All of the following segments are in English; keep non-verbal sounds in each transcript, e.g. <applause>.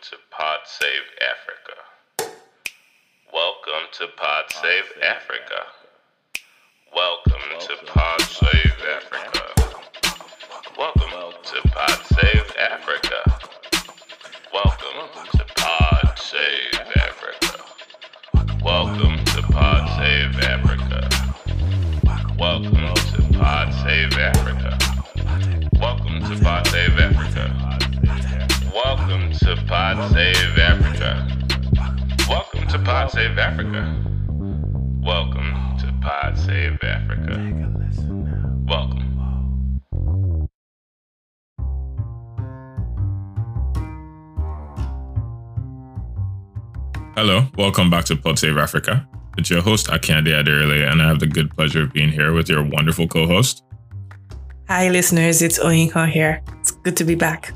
to Pod Save Africa. Welcome to Pod Save Africa. Welcome to Pod Save Africa. Welcome to Pod Save Africa. Welcome to Pod Save Africa. Welcome to Pod Save Africa. Welcome to Pod Save Africa. Welcome to Pod Save Africa. Welcome to Pod Save Africa. Welcome to Pod Save Africa. Welcome to Pod Save Africa. Welcome. Hello, welcome back to Pod Save Africa. It's your host Akande Aderele, and I have the good pleasure of being here with your wonderful co-host. Hi, listeners. It's Oyinkan here. It's good to be back.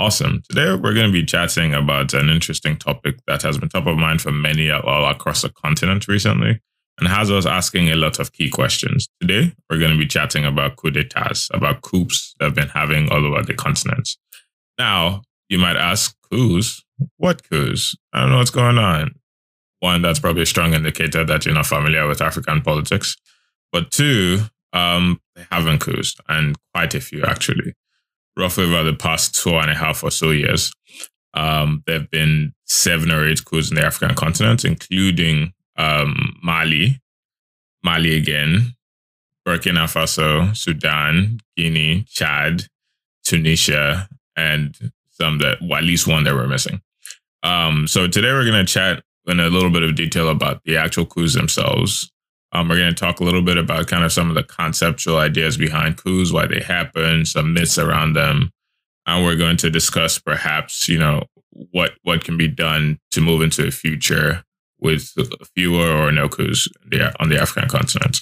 Awesome. Today we're going to be chatting about an interesting topic that has been top of mind for many all across the continent recently and has us asking a lot of key questions. Today we're going to be chatting about coup d'etats, about coups that have been having all over the continent. Now, you might ask, coups? What coups? I don't know what's going on. One, that's probably a strong indicator that you're not familiar with African politics. But two, um, they haven't coups, and quite a few actually. Roughly over the past two and a half or so years, um, there have been seven or eight coups in the African continent, including um, Mali, Mali again, Burkina Faso, Sudan, Guinea, Chad, Tunisia, and some that, well, at least one that we're missing. Um, so today we're going to chat in a little bit of detail about the actual coups themselves. Um, we're going to talk a little bit about kind of some of the conceptual ideas behind coups, why they happen, some myths around them, and we're going to discuss perhaps you know what what can be done to move into a future with fewer or no coups on the African continent.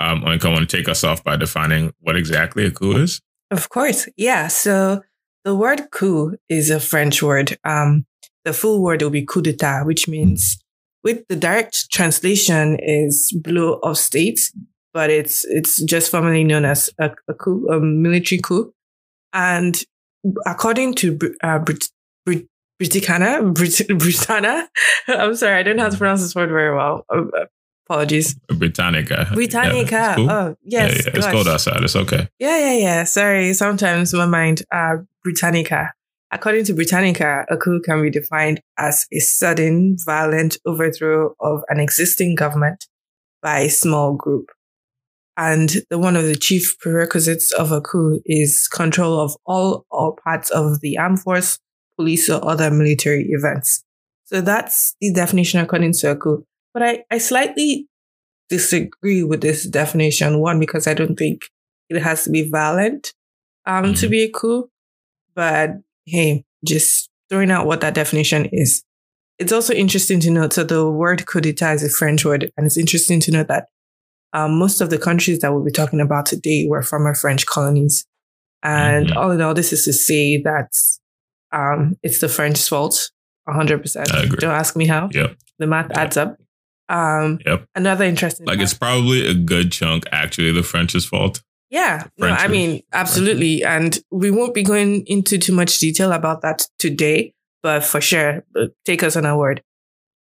Um, I want to take us off by defining what exactly a coup is. Of course, yeah. So the word coup is a French word. Um, the full word will be coup d'état, which means with the direct translation is blow of state, but it's it's just formally known as a, a coup, a military coup. And according to uh, Brit, <laughs> Brit, Briticana, Brit, Britannia, <laughs> I'm sorry, I don't know how to pronounce this word very well. Uh, apologies. Britannica. Britannica. Yeah, cool. Oh, yes. Yeah, yeah. It's cold outside. It's okay. Yeah, yeah, yeah. Sorry. Sometimes my mind, uh, Britannica. According to Britannica, a coup can be defined as a sudden, violent overthrow of an existing government by a small group. And the, one of the chief prerequisites of a coup is control of all or parts of the armed force, police, or other military events. So that's the definition according to a coup. But I, I slightly disagree with this definition. One, because I don't think it has to be violent um, mm-hmm. to be a coup. But hey, just throwing out what that definition is. It's also interesting to note. So the word coup d'etat is a French word, and it's interesting to note that um, most of the countries that we'll be talking about today were former French colonies. And mm-hmm. all in all, this is to say that um, it's the French's fault, 100%. Don't ask me how. Yep. The math yep. adds up. Um, yep. Another interesting. Like fact. it's probably a good chunk actually the French's fault. Yeah, no, I mean, absolutely. And we won't be going into too much detail about that today, but for sure, take us on our word.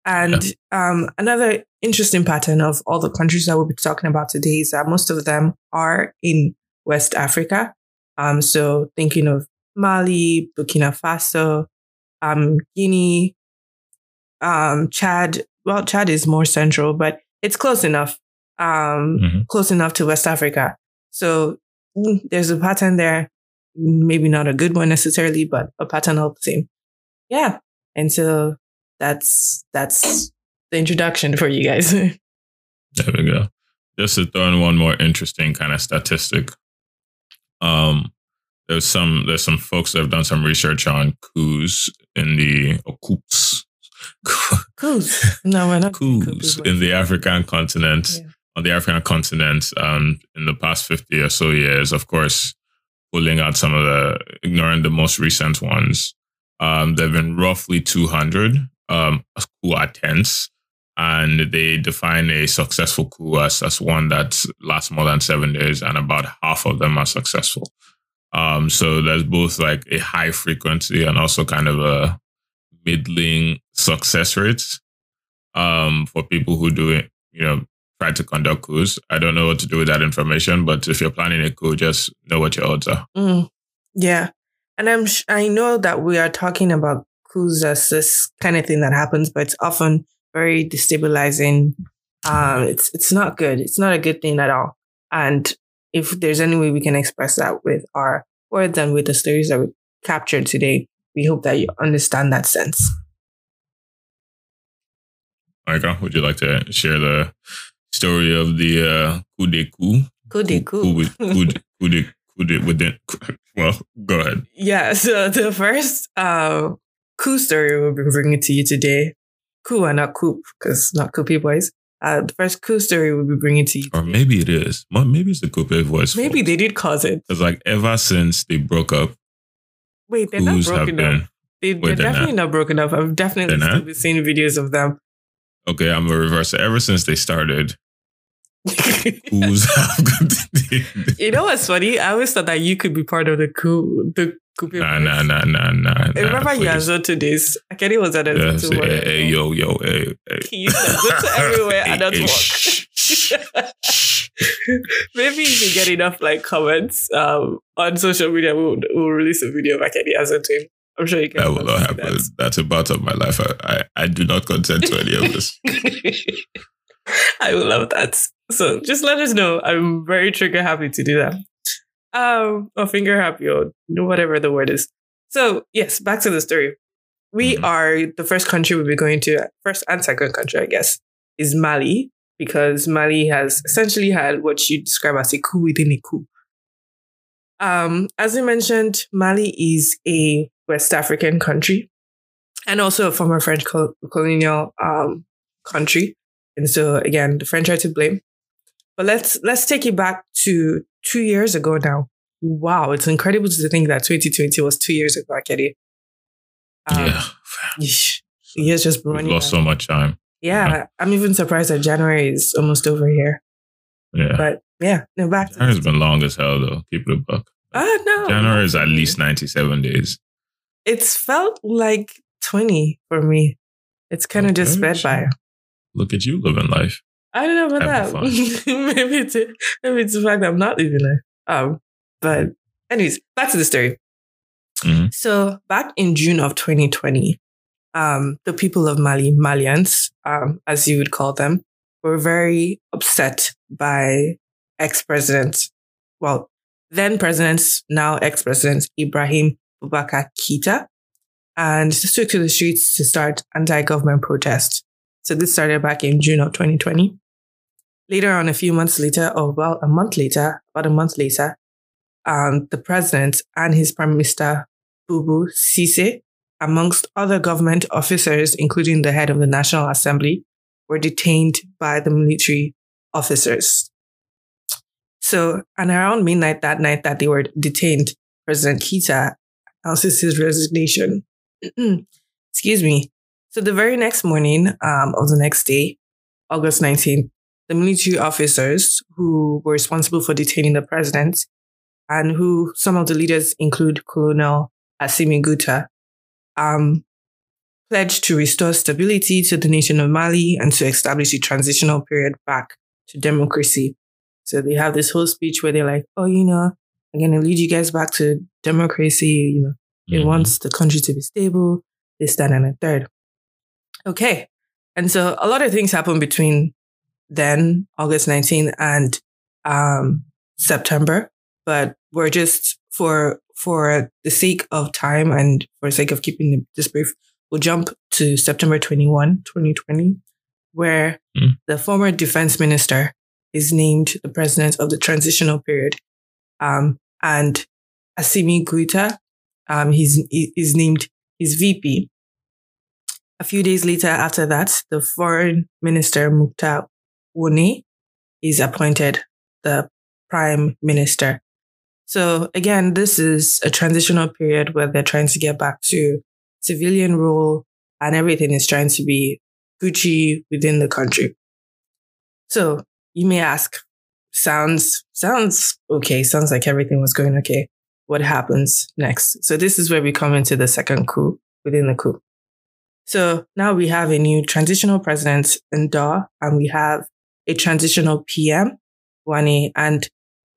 And yeah. um, another interesting pattern of all the countries that we'll be talking about today is that most of them are in West Africa. Um, so thinking of Mali, Burkina Faso, um, Guinea, um, Chad. Well, Chad is more central, but it's close enough. Um, mm-hmm. close enough to West Africa. So mm, there's a pattern there. Maybe not a good one necessarily, but a pattern of the same. Yeah. And so that's that's the introduction for you guys. <laughs> there we go. Just to throw in one more interesting kind of statistic. Um, there's some there's some folks that have done some research on coups in the oh, coups. <laughs> coups. No, we're not coups in the African continent. Yeah on the African continent um, in the past 50 or so years, of course, pulling out some of the, ignoring the most recent ones, um, there have been roughly 200 um, coup attempts. And they define a successful coup as, as one that lasts more than seven days, and about half of them are successful. Um, so there's both like a high frequency and also kind of a middling success rates um, for people who do it, you know, try to conduct coups. I don't know what to do with that information, but if you're planning a coup, just know what your odds are. Mm, yeah. And I'm sh- I know that we are talking about coups as this kind of thing that happens, but it's often very destabilizing. Um, it's it's not good. It's not a good thing at all. And if there's any way we can express that with our words and with the stories that we captured today, we hope that you understand that sense. Michael, would you like to share the story of the uh, coup de coup? Coup de coup. Coup, with- coup, de- coup, de- coup de- within, well, go ahead. Yeah, <laughs> so the first uh, coup story we'll be bringing to you today, coup and not coup, because not coupé boys. Uh, the first coup story we'll be bringing to you. Or maybe it is. Maybe it's the coupe voice. Maybe they did cause it. Because like ever since they broke up, Wait, they're not broken up. been. They, they're definitely not. broken up. I've definitely They're still not? been seeing videos of them. Okay, I'm a reverse. Ever since they started, continued. <laughs> you know what's funny? I always thought that you could be part of the coup. The coup. Nah, nah, nah, nah, nah. I nah, remember please. Yazo to this. Kenny was at a Yeah, to say, hey, hey, yo, yo, hey, hey. He used to go to everywhere and <laughs> eh, not Hey, hey, walk. shh. Maybe if you get enough like comments um, on social media, we'll, we'll release a video of Kenny as a team. I'm sure you can. That will not happen. That's a part of my life. I, I, I do not consent to any of this. <laughs> I would love that. So just let us know. I'm very trigger happy to do that. Um, or finger happy or whatever the word is. So yes, back to the story. We Mhm. are the first country we'll be going to. First and second country, I guess, is Mali because Mali has essentially had what you describe as a coup within a coup. Um, as we mentioned, Mali is a West African country and also a former French col- colonial um, country. And so again, the French are to blame. But let's let's take it back to two years ago now. Wow, it's incredible to think that 2020 was two years ago, Akedi. Um, yeah. years just We've lost so much time. Yeah, I'm even surprised that January is almost over here. Yeah. But yeah, no, back to January's been long as hell, though. Keep it a buck. Ah, no. January is at least 97 days. It's felt like 20 for me. It's kind of just Okay, sped by. Look at you living life. I don't know about Having that. <laughs> maybe it's maybe it's the fact that I'm not living there. Um, but anyways, back to the story. Mhm. So back in June of 2020, um, the people of Mali, Malians, um, as you would call them, were very upset by ex-president, well, then president, now ex-president Ibrahim Boubacar Keita, and took to the streets to start anti-government protests. So this started back in June of 2020. Later on, a few months later, or well, a month later, about a month later, um, the president and his prime minister, Boubou Cissé, amongst other government officers, including the head of the National Assembly, were detained by the military officers. So, and around midnight that night that they were detained, President Keita announces his resignation. Excuse me. So the very next morning um, of the next day, August 19th, the military officers who were responsible for detaining the president and who some of the leaders include Colonel Assimi Goïta, um, pledged to restore stability to the nation of Mali and to establish a transitional period back to democracy. So they have this whole speech where they're like, oh, you know, I'm going to lead you guys back to democracy. You know, it Mhm. wants the country to be stable, this, that, and a third. Okay. And so a lot of things happened between then, August 19th, and um, September. But we're just for for the sake of time and for the sake of keeping this brief, we'll jump to September 21, 2020, where Mm. the former defense minister is named the president of the transitional period. Um, and Assimi Goïta, um, he's, he- he's named his VP. A few days later after that, the foreign minister, Moctar Ouane, is appointed the prime minister. So again, this is a transitional period where they're trying to get back to civilian rule and everything is trying to be Gucci within the country. So you may ask, sounds, sounds okay. Sounds like everything was going okay. what happens next. So this is where we come into the second coup within the coup. So now we have a new transitional president Ndaw, and we have a transitional PM, Ouane, and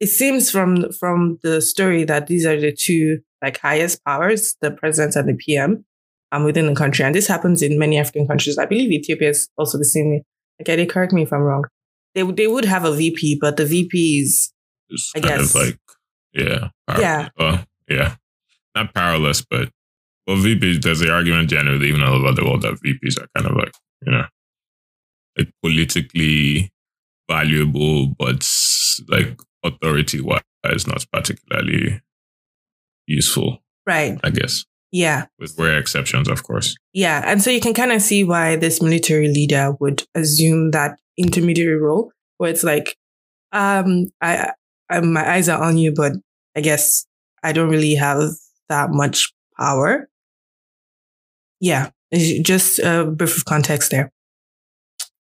it seems from from the story that these are the two like highest powers, the president and the PM, um, within the country. And this happens in many African countries. I believe Ethiopia is also the same way. Okay, correct me if I'm wrong. They they would have a VP, but the VP is, It's I guess. of like, yeah. Yeah. Well, yeah. Not powerless, but, well, VPs, there's the argument generally, even all over the world, that VPs are kind of like, you know, like politically valuable, but like authority wise, not particularly useful, right. I guess, Yeah. with rare exceptions, of course. Yeah. And so you can kind of see why this military leader would assume that intermediary role where it's like, um, I, I, my eyes are on you, but I guess I don't really have that much power. Yeah. Just a brief of context there.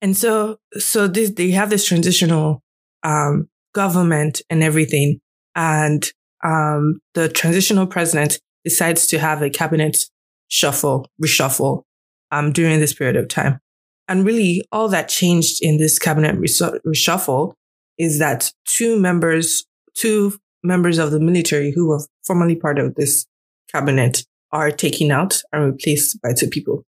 And so, so this, they have this transitional, um, government and everything. And, um, the transitional president decides to have a cabinet shuffle, reshuffle, um, during this period of time. And really, all that changed in this cabinet reshuffle is that two members, two members of the military who were formerly part of this cabinet are taken out and replaced by two people.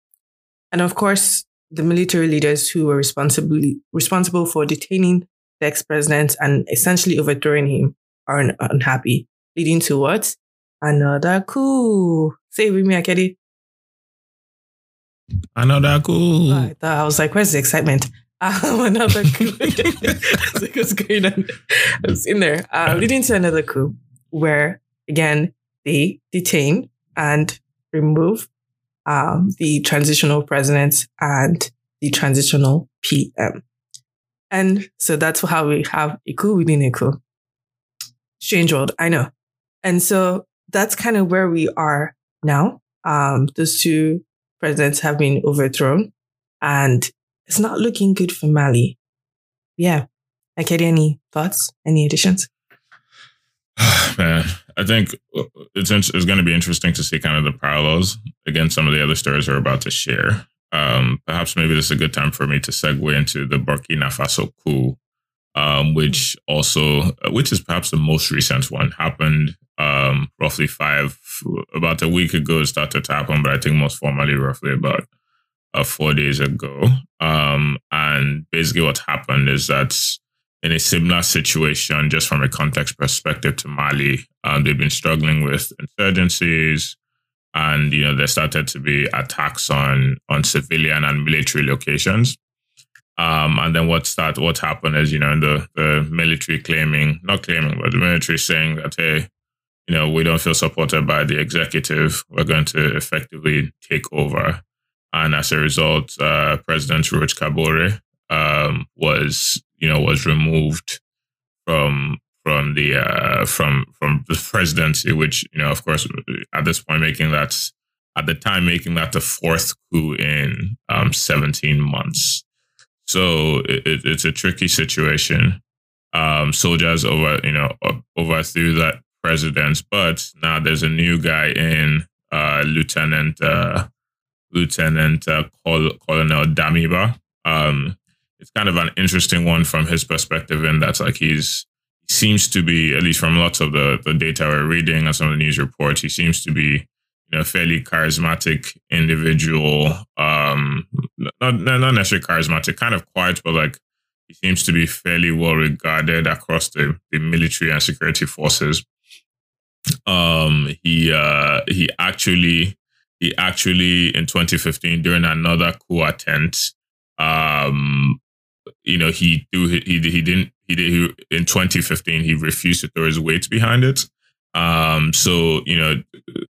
And of course, the military leaders who were responsibly responsible for detaining the ex-president and essentially overthrowing him are unhappy, leading to what? Another coup. Say it with me, Akedi. I know that cool. I thought I was like, where's the excitement? Um, another coup. I was <laughs> like, what's going on? I was in there, uh, leading to another coup where again they detain and remove um, the transitional president and the transitional PM. And so that's how we have a coup within a coup. Strange world, I know. And so that's kind of where we are now. Um, those two presidents have been overthrown and it's not looking good for Mali. Yeah. Like, any thoughts? Any additions? <sighs> Man, I think it's it's going to be interesting to see kind of the parallels against some of the other stories we're about to share. Um, perhaps maybe this is a good time for me to segue into the Burkina Faso coup, um, which also, which is perhaps the most recent one, happened um, roughly five, about a week ago. It started to happen, but I think most formally, roughly about uh, four days ago. Um, and basically, what happened is that in a similar situation, just from a context perspective to Mali, um, they've been struggling with insurgencies, and you know there started to be attacks on on civilian and military locations. Um, and then what start what happened is you know the the military claiming not claiming but the military saying that hey you know we don't feel supported by the executive we're going to effectively take over and as a result uh, President Roch Kabore um, was you know was removed from from the uh, from from the presidency, which you know, of course, at this point, making that at the time making that the fourth coup in um, seventeen months. So it, it's a tricky situation. Um, soldiers over you know overthrew that president, but now there's a new guy in uh, Lieutenant uh, Lieutenant uh, Col- Colonel Damiba. Um, it's kind of an interesting one from his perspective in that like he's he seems to be at least from lots of the, the data we're reading and some of the news reports he seems to be you know a fairly charismatic individual um not not necessarily charismatic kind of quiet but like he seems to be fairly well regarded across the, the military and security forces um he uh he actually he actually in 2015 during another coup attempt um you know he do he he didn't he did he, in 2015 he refused to throw his weight behind it. Um so you know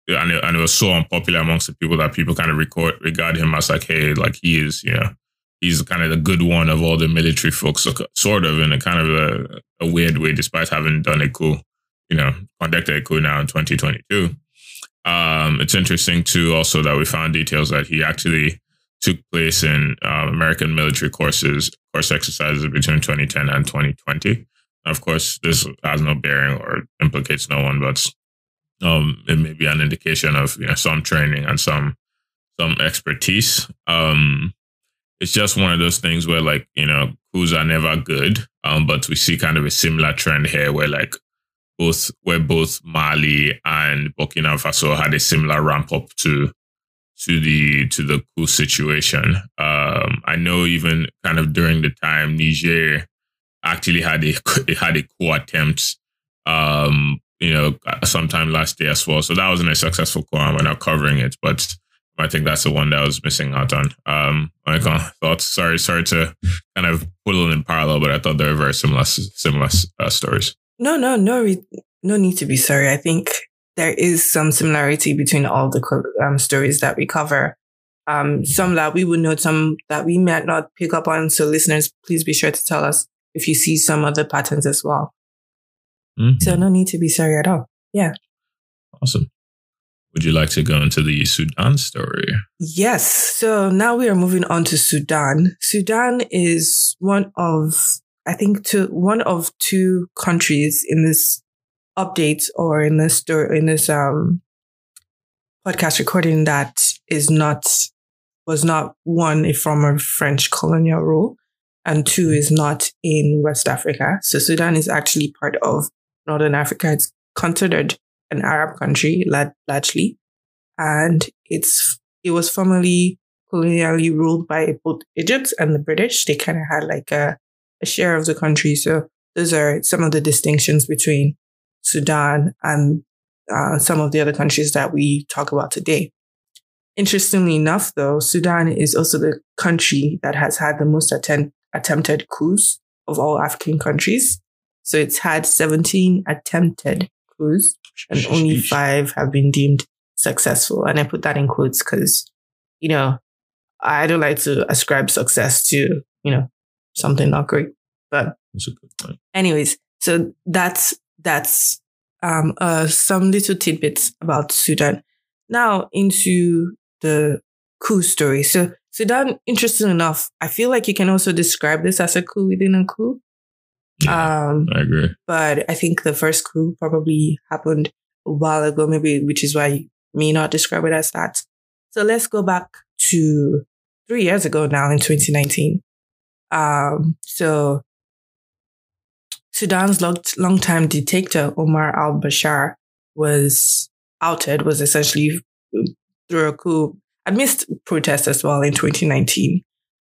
and it, and it was so unpopular amongst the people that people kind of record regard him as like hey like he is you know he's kind of the good one of all the military folks sort of in a kind of a, a weird way despite having done a coup you know conducted a coup now in 2022 um it's interesting too also that we found details that he actually took place in uh, American military courses, course exercises between 2010 and 2020. Of course, this has no bearing or implicates no one, but um, it may be an indication of you know some training and some some expertise. Um, it's just one of those things where like you know coups are never good, um, but we see kind of a similar trend here where like both where both Mali and Burkina Faso had a similar ramp up to to the to the coup situation. Um, I know even kind of during the time Niger actually had a <laughs> had a coup attempt um, you know, sometime last year as well. So that wasn't a successful call. We're not covering it, but I think that's the one that I was missing out on. Um, I thought, sorry, sorry to kind of put it in parallel, but I thought they were very similar, similar uh, stories. No, no, no, no need to be sorry. I think there is some similarity between all the um, stories that we cover. Um, some that we would know, some that we might not pick up on. So listeners, please be sure to tell us if you see some other patterns as well. Mm-hmm. So no need to be sorry at all. Yeah. Awesome. Would you like to go into the Sudan story? Yes. So now we are moving on to Sudan. Sudan is one of, I think, two, one of two countries in this update or in this story, in this, um, podcast recording that is not, was not one, a former French colonial rule and two is not in West Africa. So Sudan is actually part of Northern Africa. It's considered an Arab country largely, and it's it was formerly colonially ruled by both Egypt and the British. They kind of had like a, a share of the country. So those are some of the distinctions between Sudan and uh, some of the other countries that we talk about today. Interestingly enough, though, Sudan is also the country that has had the most attempt, attempted coups of all African countries. So it's had 17 attempted coups and only five have been deemed successful. And I put that in quotes because, you know, I don't like to ascribe success to, you know, something not great. But anyways, so that's, that's, um, uh, some little tidbits about Sudan. Now into the coup story. So Sudan, interesting enough, I feel like you can also describe this as a coup within a coup. Yeah, um, I agree. But I think the first coup probably happened a while ago, maybe, which is why you may not describe it as that. So let's go back to three years ago now in 2019. Um, so Sudan's long, longtime dictator, Omar al Bashir, was outed, was essentially through a coup amidst protests as well in 2019.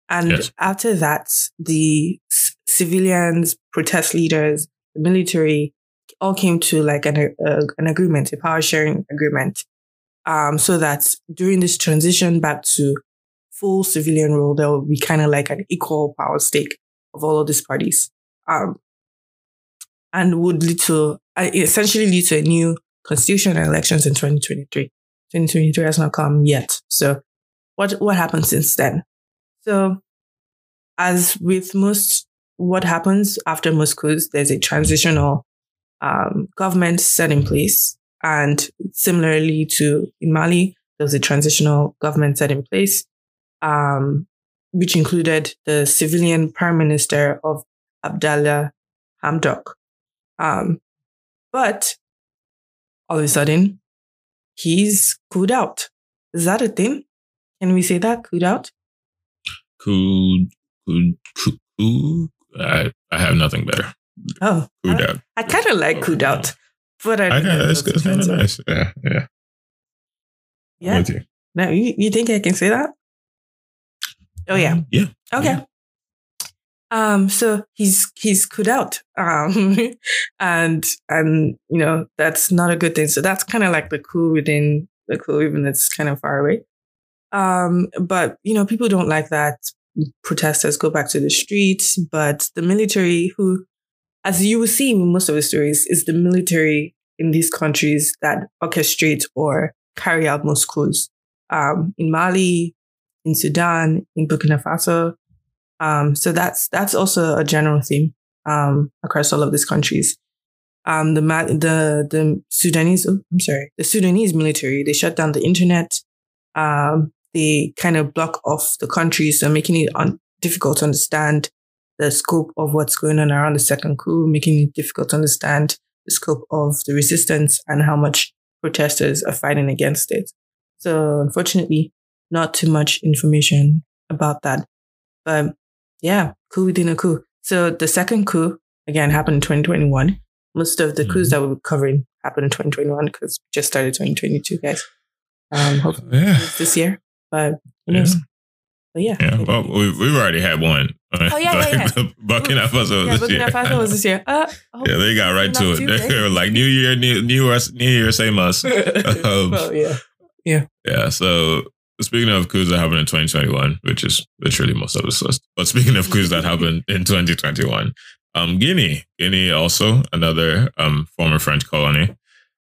And yes. after that, the civilians, protest leaders, the military all came to like an, uh, an agreement, a power sharing agreement. Um, so that during this transition back to full civilian rule, there will be kind of like an equal power stake of all of these parties. Um, and would lead to, uh, essentially lead to a new constitutional elections in 2023. 2023 has not come yet. So what, what happened since then? So as with most what happens after Moscow, there's a transitional um, government set in place. And similarly to in Mali, there was a transitional government set in place, um, which included the civilian prime minister of Abdallah Hamdok. Um, but all of a sudden, he's cooled out. Is that a thing? Can we say that? Cooled out? Cooled, cooled, cooled, I, I have nothing better. Oh, Cood I, I kind of like Cood out, but I, I it's kind of nice. Yeah, yeah. Yeah. You. Now, you, you think I can say that? Oh yeah. Um, yeah. Okay. Yeah. Um, so he's he's could out. <laughs> Um, and and you know that's not a good thing. So that's kind of like the coup within the coup, even it's kind of far away. Um, but you know people don't like that protesters go back to the streets, but the military, who, as you will see in most of the stories, is the military in these countries that orchestrate or carry out most coups. Um, in Mali, in Sudan, in Burkina Faso. Um, so that's that's also a general theme um, across all of these countries. Um, the the the Sudanese, oh, I'm sorry, the Sudanese military they shut down the internet. Um, they kind of block off the country, so making it un- difficult to understand the scope of what's going on around the second coup, making it difficult to understand the scope of the resistance and how much protesters are fighting against it. So unfortunately, not too much information about that. But yeah, coup within a coup. So the second coup again happened in 2021. Most of the Mhm. coups that we were covering happened in 2021 because we just started 2022, guys. Um, hopefully Yeah. this year, but who Yeah. knows? But yeah. Yeah, well, we've, we've already had one. Oh, yeah, yeah, yeah. <laughs> Burkina Faso yeah, this year. Burkina Faso was this year. Uh, <laughs> Yeah, they got right to it. <laughs> They were like, New Year, New, new, us, new Year, same us. Um, well, yeah. Yeah. So speaking of coups that happened in 2021, which is literally most of this list, but speaking of coups that happened in 2021, um, Guinea, Guinea also another um former French colony,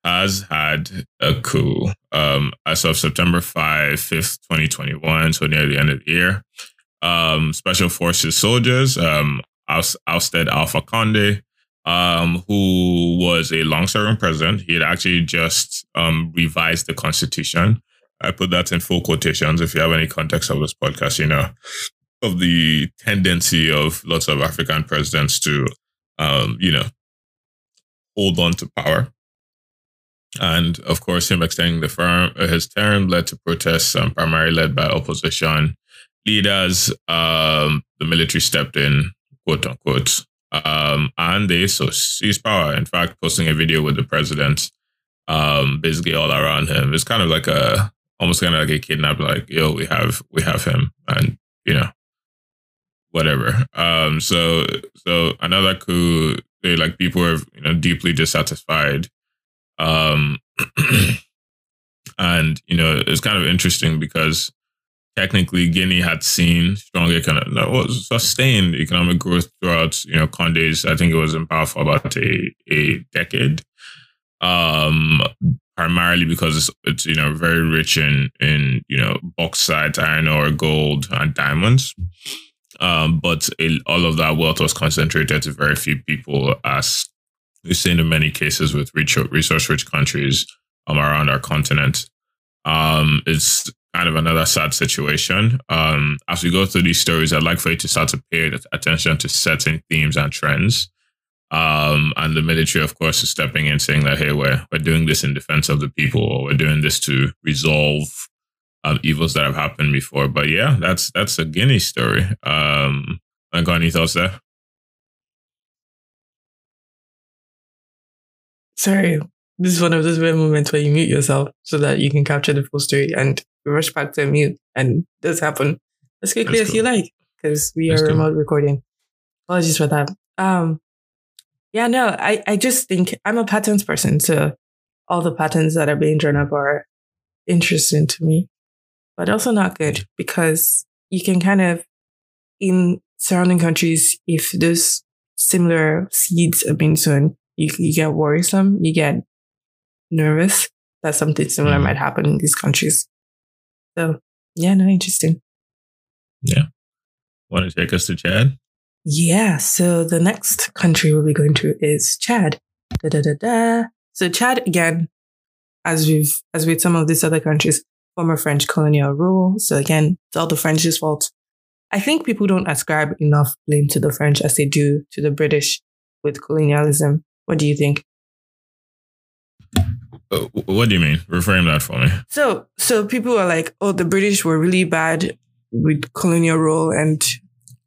has had a coup. Um, as of September 5, 5th, 2021, so near the end of the year. Um, special forces soldiers um oust- ousted Alpha Conde, um, who was a long-serving president. He had actually just um, revised the constitution. I put that in full quotations. If you have any context of this podcast, you know of the tendency of lots of African presidents to, um, you know, hold on to power. And of course, him extending the firm, uh, his term led to protests, um, primarily led by opposition leaders. Um, the military stepped in, quote unquote, um, and they so seized power. In fact, posting a video with the president, um, basically all around him. It's kind of like a almost kind of like a kidnap. Like, yo, we have we have him, and you know, whatever. Um, so so another coup. They like people are you know deeply dissatisfied. Um, <clears throat> and you know it's kind of interesting because technically Guinea had seen strong economic, no, well, sustained economic growth throughout, you know, Conde's, I think it was in power for about a, a decade. Um, primarily because it's, it's, you know, very rich in, in, you know, bauxite, iron ore, gold, and diamonds. Um, but it, all of that wealth was concentrated to very few people as we've seen in many cases with rich, resource-rich countries um, around our continent. Um, it's kind of another sad situation. Um, as we go through these stories, I'd like for you to start to pay attention to certain themes and trends. Um, and the military, of course, is stepping in saying that, hey, we're, we're doing this in defense of the people, or we're doing this to resolve um, evils that have happened before. But yeah, that's that's a Guinea story. Um, I got any thoughts there? Sorry, this is one of those rare moments where you mute yourself so that you can capture the full story and rush back to mute. And this happen as quickly That's as you like because we That's are cool. remote recording. Apologies for that. Um, yeah, no, I, I just think I'm a patterns person. So all the patterns that are being drawn up are interesting to me, but also not good because you can kind of, in surrounding countries, if those similar seeds are being sown, you, you get worrisome, you get nervous that something similar Mhm. might happen in these countries. So, yeah, no, interesting. Yeah. Want to take us to Chad? Yeah. So the next country we'll be going to is Chad. Da, da, da, da. So Chad again, as we've as with some of these other countries, former French colonial rule. So again, it's all the French's fault. I think people don't ascribe enough blame to the French as they do to the British with colonialism. What do you think? Uh, what do you mean? Reframe that for me. So, so people are like, oh, the British were really bad with colonial rule and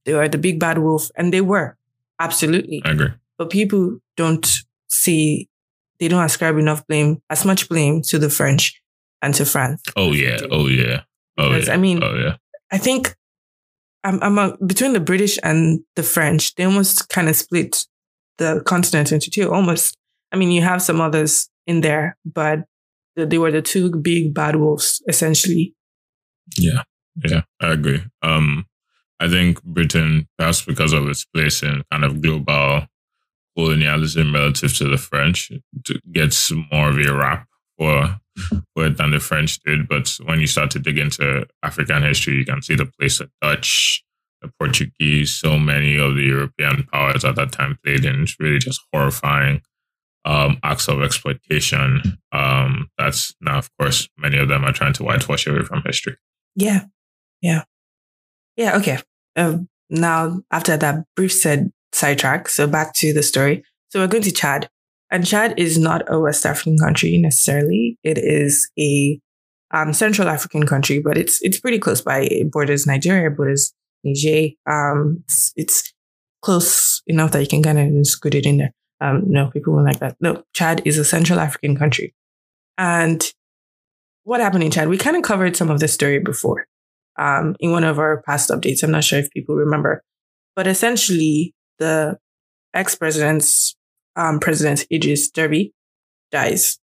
they were the big bad wolf. And they were. Absolutely. I agree. But people don't see, they don't ascribe enough blame, as much blame to the French and to France. Oh yeah. Oh yeah. Oh Because, yeah. I mean- oh yeah. I think I'm, I'm a, between the British and the French, they almost kind of split the continent into two, almost. I mean, you have some others in there, but they were the two big bad wolves, essentially. Yeah, yeah, I agree. Um, I think Britain, perhaps because of its place in kind of global colonialism relative to the French, gets more of a rap for for it than the French did. But when you start to dig into African history, you can see the place the Dutch, the Portuguese, so many of the European powers at that time played in. It's really just horrifying um, acts of exploitation. Um, that's now, of course, many of them are trying to whitewash away from history. Yeah. Yeah. Yeah. Okay. Um, now, after that brief said sidetrack, so back to the story. So we're going to Chad. And Chad is not a West African country necessarily. It is a um, Central African country, but it's it's pretty close by. It borders Nigeria, borders Niger. Um, it's, it's close enough that you can kind of scoot it in there. Um, no, people won't like that. No, Chad is a Central African country. And what happened in Chad? We kind of covered some of this story before um, in one of our past updates. I'm not sure if people remember. But essentially, the ex president's um, president, Idris Deby dies.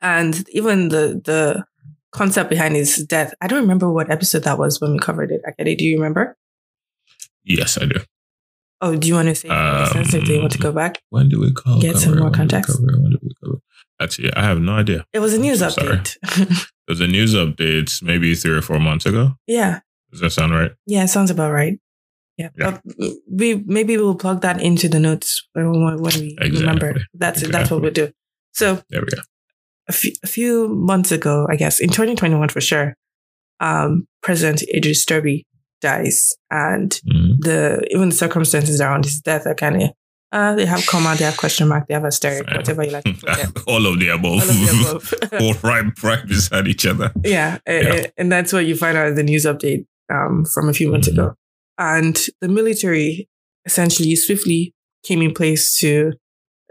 And even the the concept behind his death, I don't remember what episode that was when we covered it. Akade, do you remember? Yes, I do. Oh, do you want to say um, if they want to go back? When do we call? Get some more context. When do we cover? Actually, I have no idea. It was a news update. <laughs> it was a news update maybe three or four months ago. Yeah. Does that sound right? Yeah, it sounds about right. Yeah. yeah. we maybe we'll plug that into the notes when, when we exactly. remember. That's exactly. that's what we'll do. So there we go. A few, months ago, I guess, in 2021 for sure, um, President Idris Deby dies, and mm-hmm. the even the circumstances around his death are kind of uh, they have comma, they have question mark, they have asterisk, whatever you like. <laughs> All of the above. All of the above. <laughs> All right, right beside each other. Yeah, yeah. And, that's what you find out in the news update um, from a few months mm-hmm. ago. And the military essentially swiftly came in place to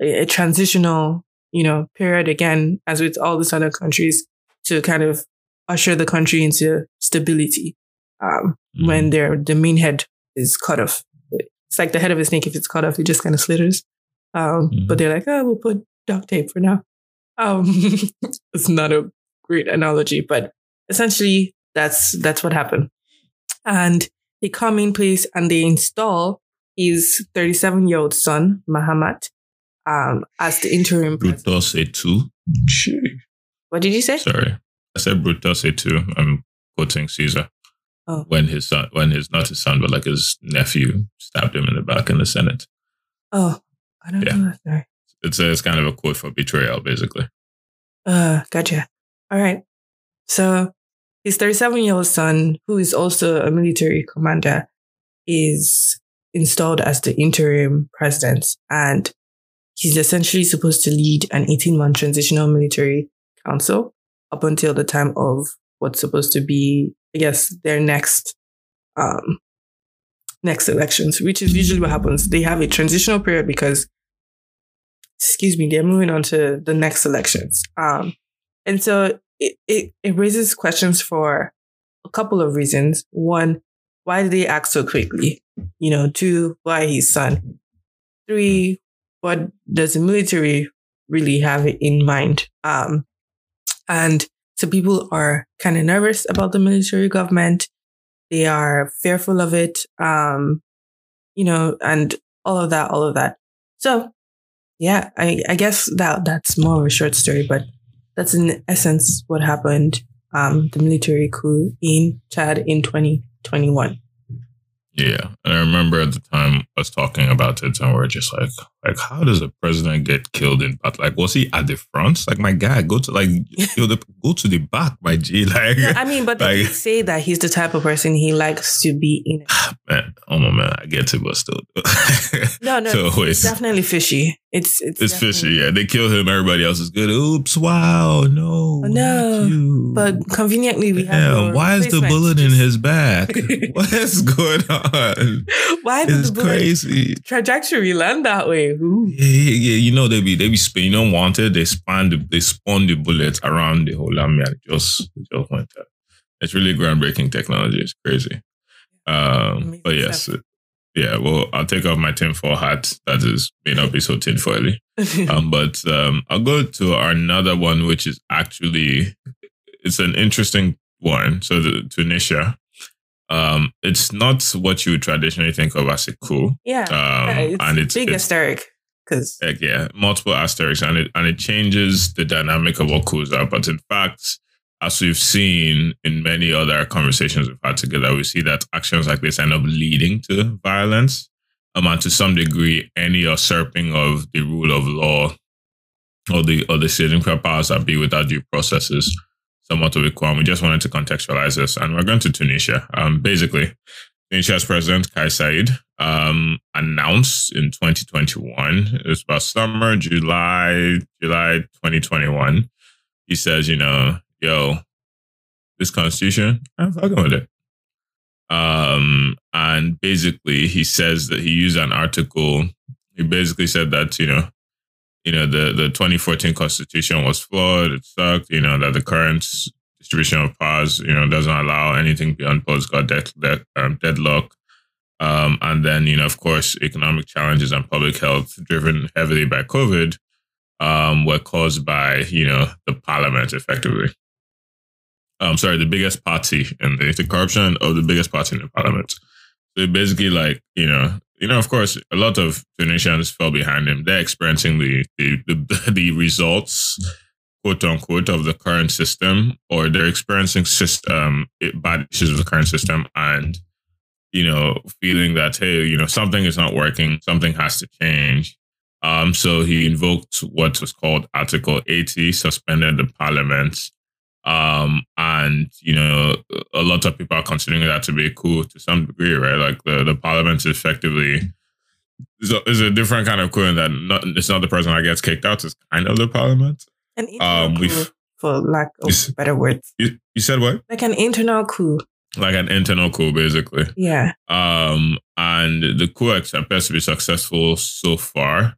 a, a transitional, you know, period again, as with all these other countries, to kind of usher the country into stability um, mm-hmm. when their the main head is cut off it's like the head of a snake. If it's cut off, it just kind of slithers. Um, mm-hmm. But they're like, oh, we'll put duct tape for now. Um, <laughs> it's not a great analogy, but essentially that's that's what happened. And they come in place and they install his 37 year old son, Mahamat, um, as the interim Brutus A2. What did you say? Sorry. I said Brutus A2. I'm quoting Caesar. Oh. When his son, when his not his son, but like his nephew stabbed him in the back in the Senate. Oh, I don't yeah. know. Sorry. It's a, it's kind of a quote for betrayal, basically. Uh, gotcha. All right. So his 37 year old son, who is also a military commander, is installed as the interim president, and he's essentially supposed to lead an 18 month transitional military council up until the time of what's supposed to be I guess, their next um, next elections, which is usually what happens. They have a transitional period because, excuse me, they're moving on to the next elections. Um, and so it, it, it raises questions for a couple of reasons. One, why did they act so quickly? You know, two, why his son? Three, what does the military really have in mind? Um, and so people are kind of nervous about the military government. They are fearful of it. Um, you know, and all of that, all of that. So yeah, I, I guess that that's more of a short story, but that's in essence what happened. Um, the military coup in Chad in 2021. Yeah, and I remember at the time us talking about it, and we are just like, like, how does a president get killed in battle? Like, was he at the front? Like, my guy, go to like, you know, go to the back, my G. <laughs> Like, I mean, but like, they say that he's the type of person he likes to be in. <sighs> Man, oh my man, I get it, but still. <laughs> no, no, so it's, it's, definitely fishy. It's it's, it's fishy. Yeah, they kill him. Everybody else is good. Oops! Wow! No! Oh, no! But conveniently, we have. Yeah why is the bullet in his back? <laughs> what is going on? Why is the bullet crazy trajectory land that way? Ooh. Yeah, yeah, yeah. You know they be they be spin. You don't want it. They span the they spawn the bullets around the whole army and just just went there. It's really groundbreaking technology. It's crazy. Um, but yes, stuff. Yeah, well, I'll take off my tinfoil hat. That is may not be so tinfoily. <laughs> um, but um, I'll go to another one, which is actually it's an interesting one. So the Tunisia, um, it's not what you would traditionally think of as a coup. Yeah, um, it's and it's big it's, asterisk because yeah, multiple asterisks, and it and it changes the dynamic of what coups are. But in fact, as we've seen in many other conversations we've had together, we see that actions like this end up leading to violence. Um, and to some degree, any usurping of the rule of law or the or the sitting powers that be without due processes somewhat of a crime. We just wanted to contextualize this, and we're going to Tunisia. Um, basically, Tunisia's president Kais Saied um, announced in 2021, it was about summer, July, July 2021. He says, you know, yo, this constitution, I'm fucking with it. Um, and basically, he says that he used an article. He basically said that you know, you know, the the 2014 constitution was flawed. It sucked. You know that the current distribution of powers, you know, doesn't allow anything beyond political dead, dead, um, deadlock. Um, and then, you know, of course, economic challenges and public health, driven heavily by COVID, um, were caused by, you know, the parliament effectively. I'm um, sorry, the biggest party in the, the corruption of the biggest party in the parliament. So basically, like, you know, you know, of course, a lot of Tunisians fell behind him. They're experiencing the the, the, <laughs> the results quote unquote of the current system or they're experiencing system bad issues with the current system and you know feeling that hey you know something is not working something has to change um so he invoked what was called article 80 suspended the parliament um and you know a lot of people are considering that to be a coup to some degree right like the the parliament is effectively is a, is a different kind of coup in that not, it's not the president that gets kicked out it's kind of the parliament an um, coup, for lack of you, better words. You, you said what? Like an internal coup. Like an internal coup, basically. Yeah. Um, and the coup appears to be successful so far.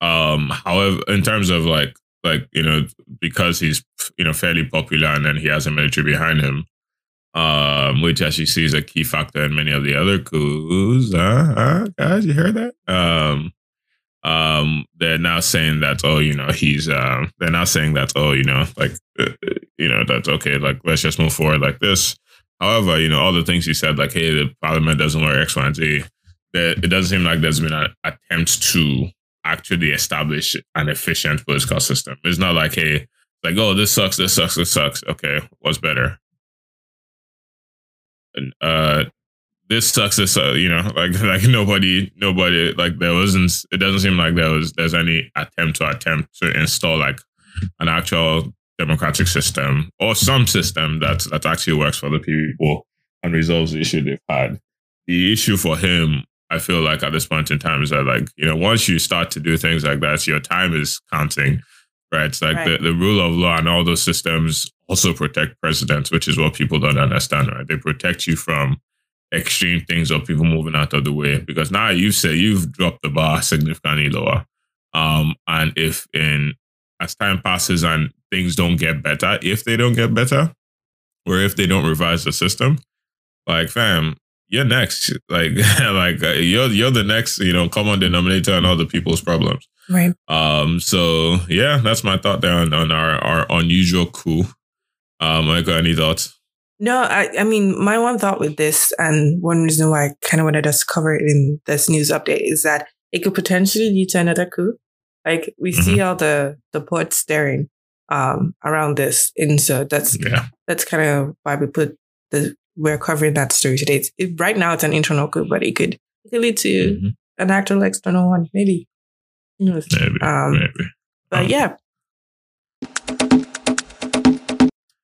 Um, however, in terms of like like you know because he's you know fairly popular and then he has a military behind him um which as you see is a key factor in many of the other coups uh, uh guys you heard that um um, they're now saying that oh, you know, he's uh, they're now saying that oh, you know, like uh, you know, that's okay, like let's just move forward like this. However, you know, all the things he said, like hey, the parliament doesn't work X, Y, and Z. It doesn't seem like there's been an attempt to actually establish an efficient political system. It's not like hey, like oh, this sucks, this sucks, this sucks. Okay, what's better? Uh, this sucks. This, uh, you know, <laughs> like like nobody, nobody, like there wasn't. It doesn't seem like there was there's any attempt to attempt to install like an actual democratic system or some system that that actually works for the people and resolves the issue they've had. The issue for him, I feel like at this point in time, is that like you know once you start to do things like that, your time is counting. Right. It's like right. The, the rule of law and all those systems also protect presidents, which is what people don't understand, right? They protect you from extreme things of people moving out of the way because now you've said you've dropped the bar significantly lower. Um, and if in as time passes and things don't get better, if they don't get better, or if they don't revise the system, like fam, you're next. Like <laughs> like uh, you're you're the next, you know, common denominator and other people's problems. Right. Um. So yeah, that's my thought there on, on our our unusual coup. Um. I got any thoughts? No, I, I mean, my one thought with this, and one reason why I kind of wanted us to cover it in this news update is that it could potentially lead to another coup. Like we mm-hmm. see all the the pot staring um, around this, and so that's yeah. that's kind of why we put the we're covering that story today. It's, it, right now, it's an internal coup, but it could it could lead to mm-hmm. an actual external one, maybe. Maybe, um, maybe. But um, yeah,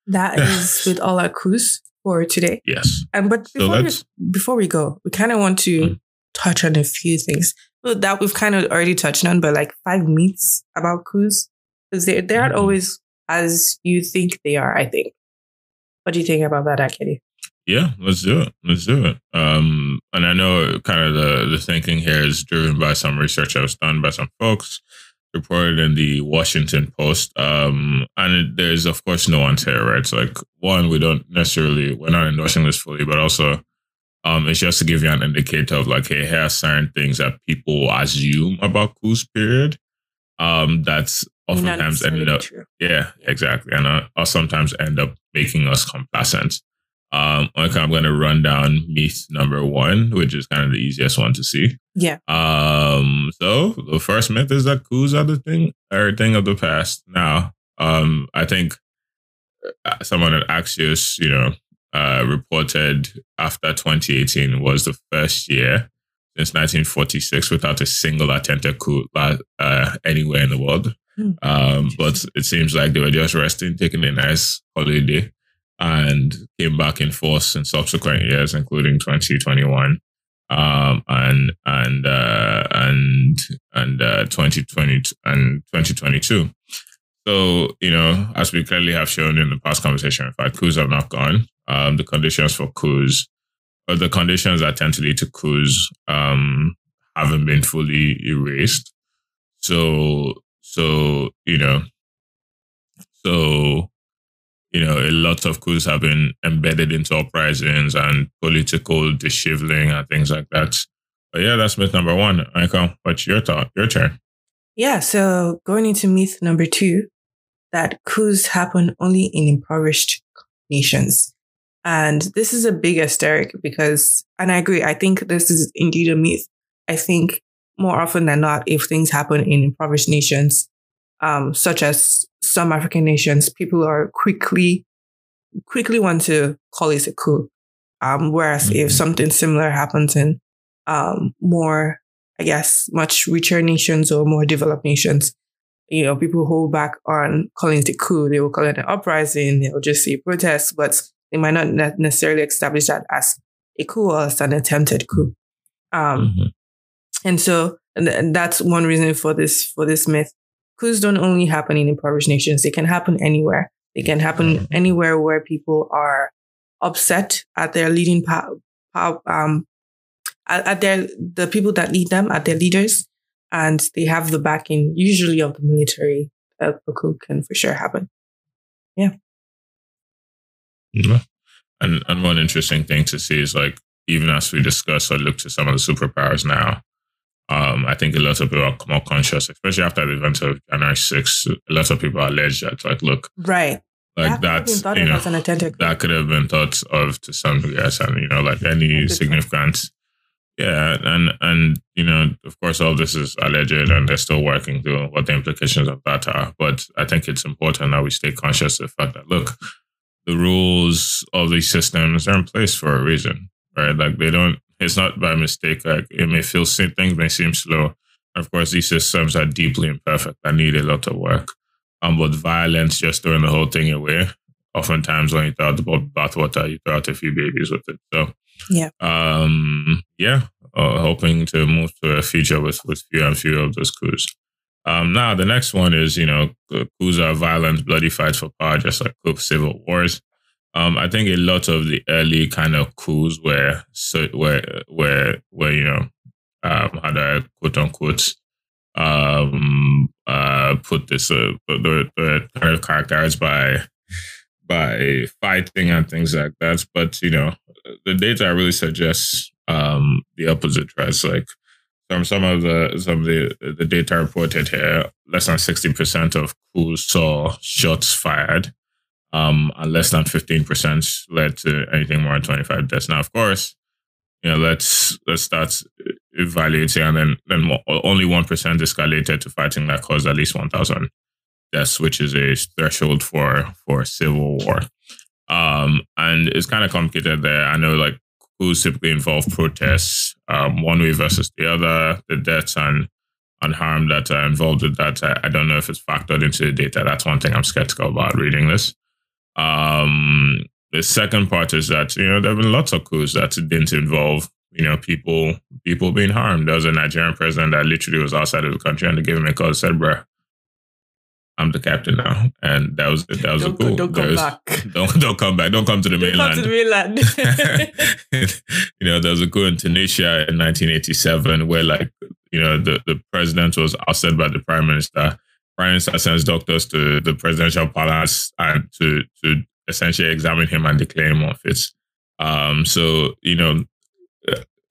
that is with all our coups for today. Yes. And but before, so we, before we go, we kind of want to mm. touch on a few things that we've kind of already touched on, but like five myths about coups. Because they, they aren't mm-hmm. always as you think they are, I think. What do you think about that, Akedi? Yeah, let's do it. Let's do it. Um, and I know kind of the, the thinking here is driven by some research that was done by some folks reported in the Washington Post. Um, and there's of course no one here, right? So like one, we don't necessarily we're not endorsing this fully, but also um, it's just to give you an indicator of like, hey, here are certain things that people assume about coups period. Um, that's oftentimes ended up, yeah, exactly, and uh, or sometimes end up making us complacent. Um, okay, I'm going to run down myth number one, which is kind of the easiest one to see. Yeah. Um. So the first myth is that coups are the thing, are thing of the past. Now, um, I think uh, someone at Axios, you know, uh, reported after 2018 was the first year since 1946 without a single attempted coup uh, anywhere in the world. Mm. Um, but it seems like they were just resting, taking a nice holiday and came back in force in subsequent years, including 2021 um, and and uh, and and uh, 2020 and 2022. So you know, as we clearly have shown in the past conversation, in fact, coups have not gone. Um, the conditions for coups, or the conditions that tend to lead to coups, um, haven't been fully erased. So so you know, so you know, a lot of coups have been embedded into uprisings and political disheveling and things like that. But yeah, that's myth number one. Michael, what's your thought? Your turn. Yeah, so going into myth number two, that coups happen only in impoverished nations. And this is a big hysteric because, and I agree, I think this is indeed a myth. I think more often than not, if things happen in impoverished nations, um, such as some African nations, people are quickly quickly want to call it a coup. Um, whereas mm-hmm. if something similar happens in um, more, I guess, much richer nations or more developed nations, you know, people hold back on calling it a coup. They will call it an uprising. They'll just say protests, but they might not necessarily establish that as a coup or as an attempted coup. Um, mm-hmm. And so, and that's one reason for this for this myth coups don't only happen in impoverished nations, they can happen anywhere. They can happen mm-hmm. anywhere where people are upset at their leading power, um, at, at their the people that lead them, at their leaders, and they have the backing usually of the military. A, a coup can for sure happen. Yeah. Mm-hmm. And and one interesting thing to see is like even as we discuss or look to some of the superpowers now, um, I think a lot of people are more conscious, especially after the event of January 6th. A lot of people allege that, like, look, right, like that's you know, that could have been thought of to some degree as, and you know, like any significant, yeah, and and you know, of course, all this is alleged, and they're still working through what the implications of that are. But I think it's important that we stay conscious of the fact that look, the rules of these systems are in place for a reason, right? Like they don't it's not by mistake. Like it may feel things may seem slow. Of course, these systems are deeply imperfect and need a lot of work. Um, but violence just throwing the whole thing away. Oftentimes, when you throw out the bathwater, you throw out a few babies with it. So, yeah, um, yeah, uh, hoping to move to a future with with fewer and fewer of those coups. Um, now, the next one is, you know, coups are violent, bloody fights for power, just like civil wars. Um, I think a lot of the early kind of coups were so where where where you know um, had a quote unquote um, uh, put this uh, the, kind of characterized by by fighting and things like that. But you know, the data really suggests um, the opposite, right? Like from some of the some of the the data reported here, less than sixty percent of coups saw shots fired um, and less than 15% led to anything more than 25 deaths. Now, of course, you know, let's let's start evaluating, and then then only one percent escalated to fighting that caused at least 1,000 deaths, which is a threshold for for civil war. Um, and it's kind of complicated there. I know, like, coups typically involved protests, um, one way versus the other. The deaths and and harm that are involved with that, I, I don't know if it's factored into the data. That's one thing I'm skeptical about reading this. Um, the second part is that you know there have been lots of coups that didn't involve you know people people being harmed. There was a Nigerian president that literally was outside of the country and they gave him a call and said, "Bruh, I'm the captain now," and that was that was don't, a coup. Don't come was, back. <laughs> Don't don't come back. Don't come to the don't mainland. Come to the mainland. <laughs> <laughs> you know, there was a coup in Tunisia in 1987 where like you know the the president was ousted by the prime minister Prime Minister sends doctors to the presidential palace and to to essentially examine him and declare him unfit. Um, so you know,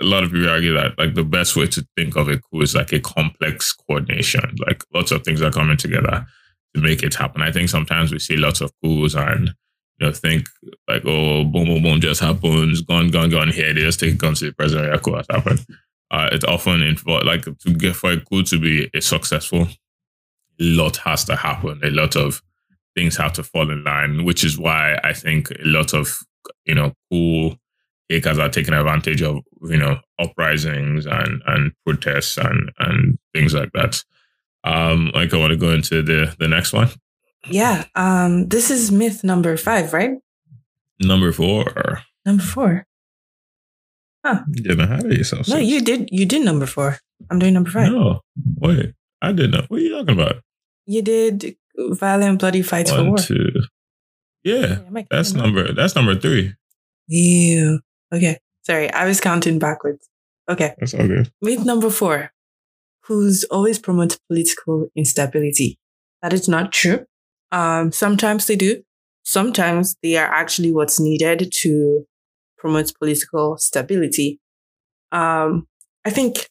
a lot of people argue that like the best way to think of a coup is like a complex coordination. Like lots of things are coming together to make it happen. I think sometimes we see lots of coups and you know think like oh boom boom boom just happens, gone gone gone here. They just take a gun to the president. Yeah, cool, has happened. Uh, it's often involved like to get for a coup to be a successful a lot has to happen. A lot of things have to fall in line, which is why I think a lot of you know coup takers are taking advantage of you know uprisings and and protests and and things like that. Um, like I want to go into the the next one. Yeah, um, this is myth number five, right? Number four. Number four. You're getting ahead of yourself. No, you did. You did number four. I'm doing number five. No, wait. I didn't know. What are you talking about? You did violent, bloody fights for One, war. two. Yeah, Yeah, that's number. That's number three. Ew. Okay. Sorry, I was counting backwards. Okay. That's all good. Myth number four. Who's always promote political instability. That is not true. Um, sometimes they do. Sometimes they are actually what's needed to promote political stability. Um, I think,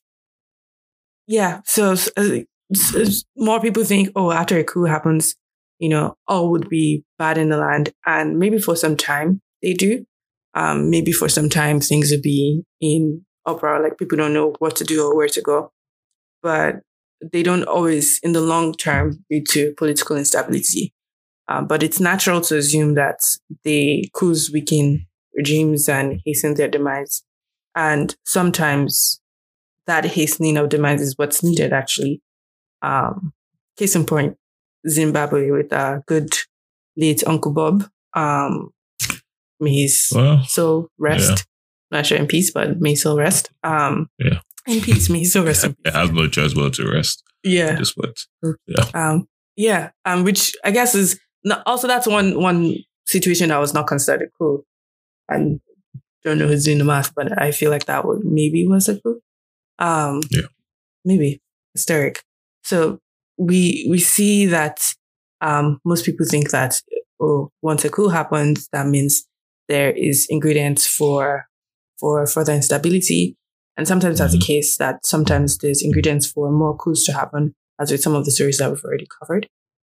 yeah. So uh, more people think, oh, after a coup happens, you know, all would be bad in the land, and maybe for some time they do. Um, maybe for some time things would be in uproar, like people don't know what to do or where to go. But they don't always, in the long term, lead to political instability. Um, but it's natural to assume that the coups weaken regimes and hasten their demise. And sometimes that hastening of demise is what's needed, actually. Um, case in point, Zimbabwe with a good late Uncle Bob. Um, may his Well, soul rest. Not sure in peace, but may soul rest. Um, Yeah. In peace, may soul rest. <laughs> it has no choice but to rest. Yeah. Just what? Um, yeah. Um, which I guess is no, also that's one one situation that was not considered coup. And don't know who's doing the math, but I feel like that would maybe was a coup. Um, Yeah. maybe hysteric. So we we see that um, most people think that oh, once a coup happens, that means there is ingredients for for further instability. And sometimes that's the case that sometimes there's ingredients for more coups to happen, as with some of the stories that we've already covered.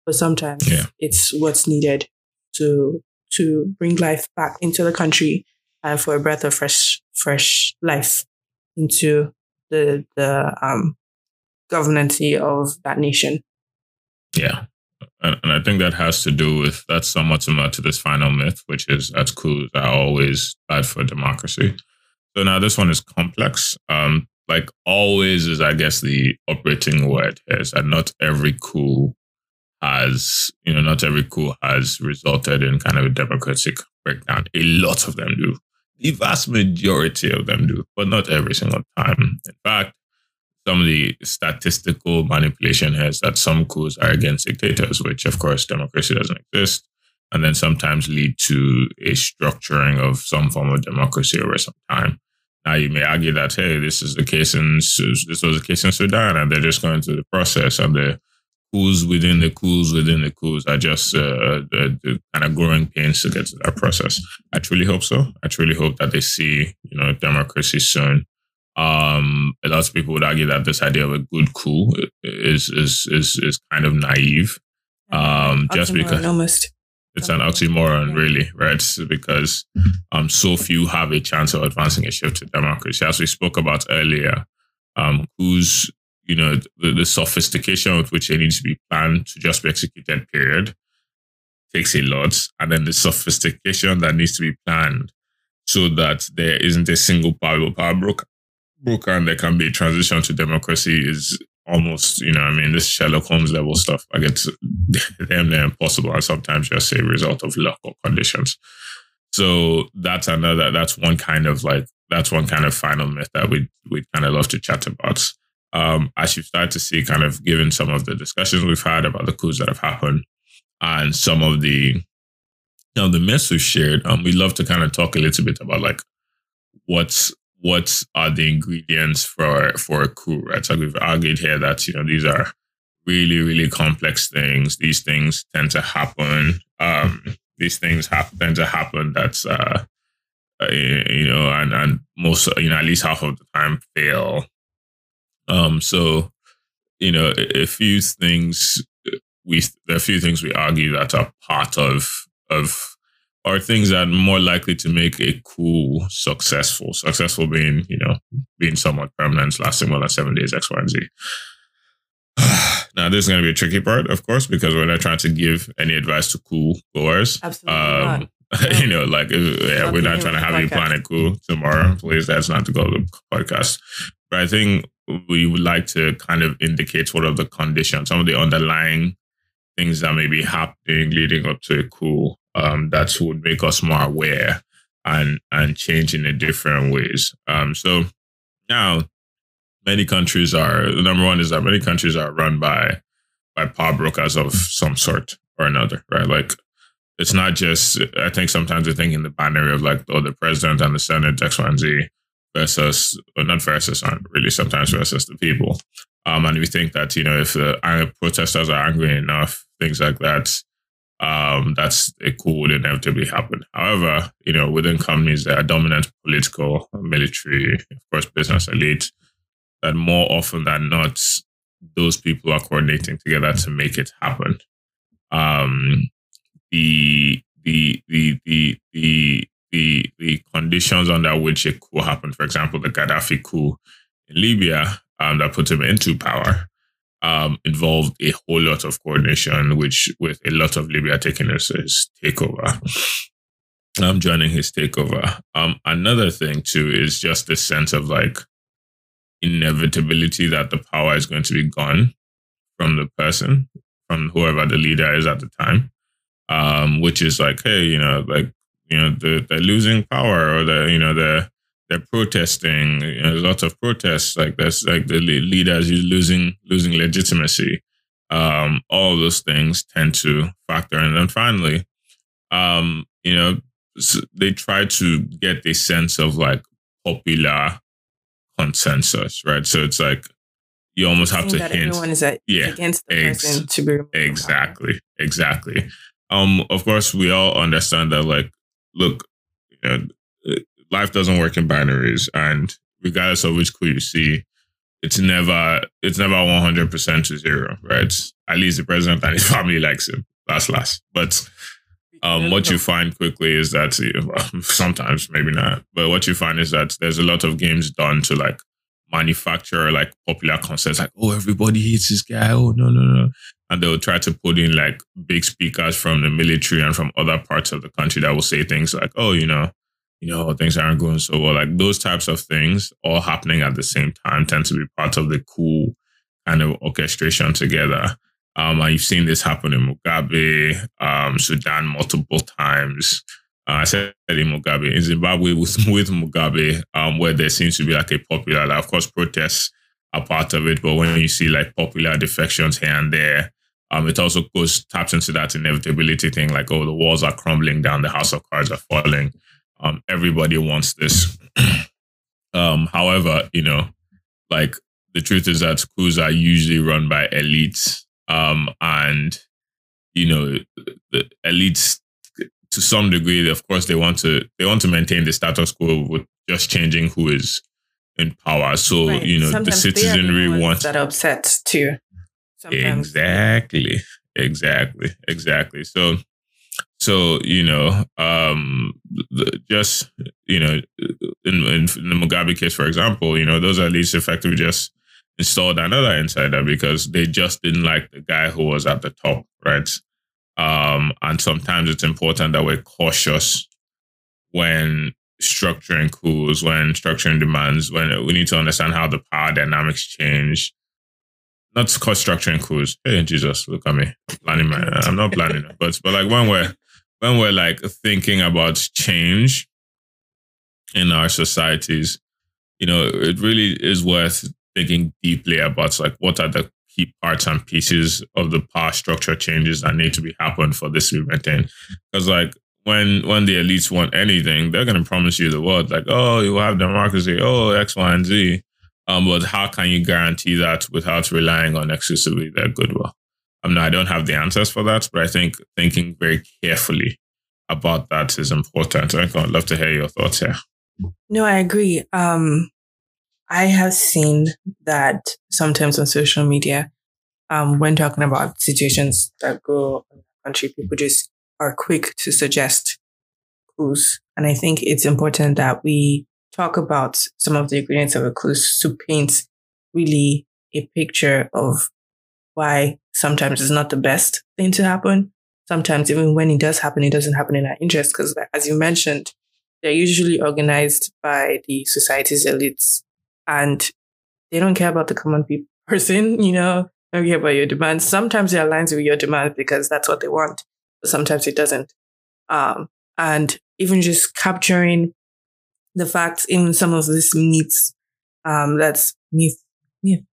But sometimes Yeah. it's what's needed to to bring life back into the country and for a breath of fresh fresh life into the the um governancy of that nation. Yeah. And, and I think that has to do with that's somewhat similar to this final myth, which is that coups are always bad for democracy. So now this one is complex. Um, like always is, I guess, the operating word here is that not every coup has, you know, not every coup has resulted in kind of a democratic breakdown. A lot of them do. The vast majority of them do, but not every single time. In fact, some of the statistical manipulation is that some coups are against dictators, which of course democracy doesn't exist, and then sometimes lead to a structuring of some form of democracy over some time. Now you may argue that hey, this is the case in this was the case in Sudan, and they're just going through the process, and the coups within the coups within the coups are just uh, the, the kind of growing pains to get to that process. I truly hope so. I truly hope that they see you know democracy soon. Um, a lot of people would argue that this idea of a good coup is is is is kind of naive. Um, just because- almost. It's an oxymoron, really, right? Because um, so few have a chance of advancing a shift to democracy. As we spoke about earlier, um, who's you know the, the sophistication with which they need to be planned to just be executed, period, takes a lot, and then the sophistication that needs to be planned so that there isn't a single power power broker, broker, and there can be a transition to democracy is almost, you know, I mean, this Sherlock Holmes level stuff. Like it's they're impossible, and sometimes just a result of luck or conditions. So that's another. That's one kind of like that's one kind of final myth that we we kind of love to chat about. Um, as you start to see, kind of given some of the discussions we've had about the coups that have happened, and some of the you know the myths we've shared, um, we love to kind of talk a little bit about like what's what are the ingredients for for a coup, right? So we've argued here that you know these are really really complex things. These things tend to happen. Um, these things tend to happen. That's uh, uh, you know, and and most you know at least half of the time fail. Um, so you know a, few things we there are a few things we argue that are part of of are things that are more likely to make a coup successful. Successful being, you know, being somewhat permanent, lasting more than seven days, X, Y, and Z. <sighs> now, this is going to be a tricky part, of course, because we're not trying to give any advice to coup goers. Absolutely Um, not. <laughs> you know, like, uh, yeah, we're not trying to have you plan a coup tomorrow. Please, that's not the goal of the podcast. But I think we would like to kind of indicate what are the conditions, some of the underlying things that may be happening leading up to a coup um, that would make us more aware and and change in a different ways. Um, so now many countries are the number one is that many countries are run by by power brokers of some sort or another, right? Like it's not just I think sometimes we think in the binary of like oh the president and the Senate X, Y, and Z versus or not versus really sometimes versus the people. Um, and we think that, you know, if the protesters are angry enough, things like that, um, that's it could inevitably happen. However, you know, within companies there are dominant political, military, of course, business elite, that more often than not, those people are coordinating together to make it happen. Um, the the the the the the the conditions under which a coup happened, for example, the Gaddafi coup in Libya, um, that put him into power, um, involved a whole lot of coordination, which with a lot of Libya taking his, his takeover. I'm joining his takeover. Um, another thing too is just the sense of like inevitability that the power is going to be gone from the person, from whoever the leader is at the time. Um, which is like, hey, you know, like, you know, they're, they're losing power or they're, you know, they're they're protesting. You know, there's lots of protests. Like that's like the leaders is losing losing legitimacy. Um, all those things tend to factor in. And then finally, um, you know, they try to get a sense of like popular consensus, right? So it's like you almost have to that hint. Everyone is at, yeah, against the ex- person to be exactly, exactly. Um, of course, we all understand that. Like, look, you know, life doesn't work in binaries, and regardless of which coup you see, it's never it's never one hundred percent to zero, right? At least the president and his <laughs> family likes him. That's last, but. Um, what you find quickly is that well, <laughs> sometimes maybe not, but what you find is that there's a lot of games done to like manufacture like popular concepts, like oh everybody hates this guy, oh no no no, and they'll try to put in like big speakers from the military and from other parts of the country that will say things like oh you know you know, things aren't going so well. Like those types of things all happening at the same time tend to be part of the coup kind of orchestration together. Um, and you've seen this happen in Mugabe, um, Sudan multiple times. Uh, I said in Mugabe, in Zimbabwe with, <laughs> with Mugabe, um, where there seems to be like a popular, like, of course, protests are part of it, but when you see like popular defections here and there, um, it also goes taps into that inevitability thing, like, oh, the walls are crumbling down, the house of cards are falling. Um, everybody wants this. <clears throat> um, however, you know, like the truth is that schools are usually run by elites. Um, and you know, the elites to some degree, of course, they want to they want to maintain the status quo with just changing who is in power. So right. you know, Sometimes the citizenry the wants that upset too. Sometimes. Exactly, exactly, exactly. So so you know, um, just you know, in, in, the Mugabe case, for example, you know, those at least effectively just installed another insider because they just didn't like the guy who was at the top, right? Um, and sometimes it's important that we're cautious when structuring coups, when structuring demands, when we need to understand how the power dynamics change. Not cost structuring coups. Hey, Jesus, look at me planning my. I'm not planning, but but like when we're when we're like thinking about change in our societies, you know, it really is worth thinking deeply about like what are the key parts and pieces of the power structure changes that need to be happened for this to be maintained. Because like when when the elites want anything, they're gonna promise you the world, like, oh, you will have democracy, oh, X, Y, and Z. Um, but how can you guarantee that without relying on exclusively their goodwill? Um, I don't have the answers for that, but I think thinking very carefully about that is important. I'd love to hear your thoughts here. No, I agree. Um, I have seen that sometimes on social media, um, when talking about situations that go the country, people just are quick to suggest clues. And I think it's important that we talk about some of the ingredients of a clue to paint really a picture of why sometimes it's not the best thing to happen. Sometimes even when it does happen, it doesn't happen in our interest because as you mentioned, they're usually organized by the society's elites and they don't care about the common <laughs> person, you know, don't care about your demands. Sometimes it aligns with your demands because that's what they want, but sometimes it doesn't. Um, and even just capturing the fact in some of these myths, um, that's myth, myth,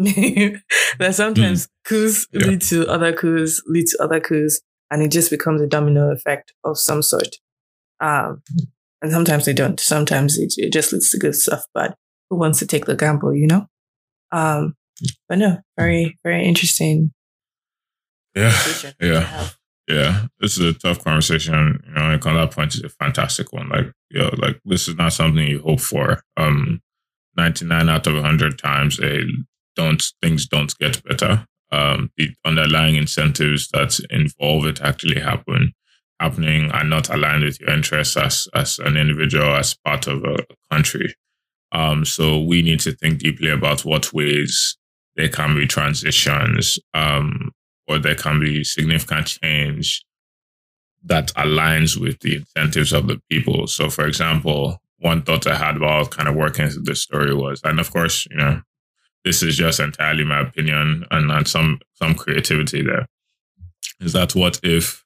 <laughs> that sometimes mm. coups yeah. lead to other coups, lead to other coups, and it just becomes a domino effect of some sort. Um, and sometimes they don't. Sometimes it, it just leads to good stuff, but who wants to take the gamble, you know? Um, but no, very, very interesting. Yeah. Yeah. Yeah. This is a tough conversation. You know, and on that point is a fantastic one. Like, you know, like this is not something you hope for. Um, 99 out of 100 times, they don't, things don't get better. Um, the underlying incentives that involve it actually happen happening are not aligned with your interests as as an individual, as part of a country. Um, so we need to think deeply about what ways there can be transitions um, or there can be significant change that aligns with the incentives of the people. So, for example, one thought I had while kind of working through this story was, and of course, you know, this is just entirely my opinion and, and some some creativity there, is that what if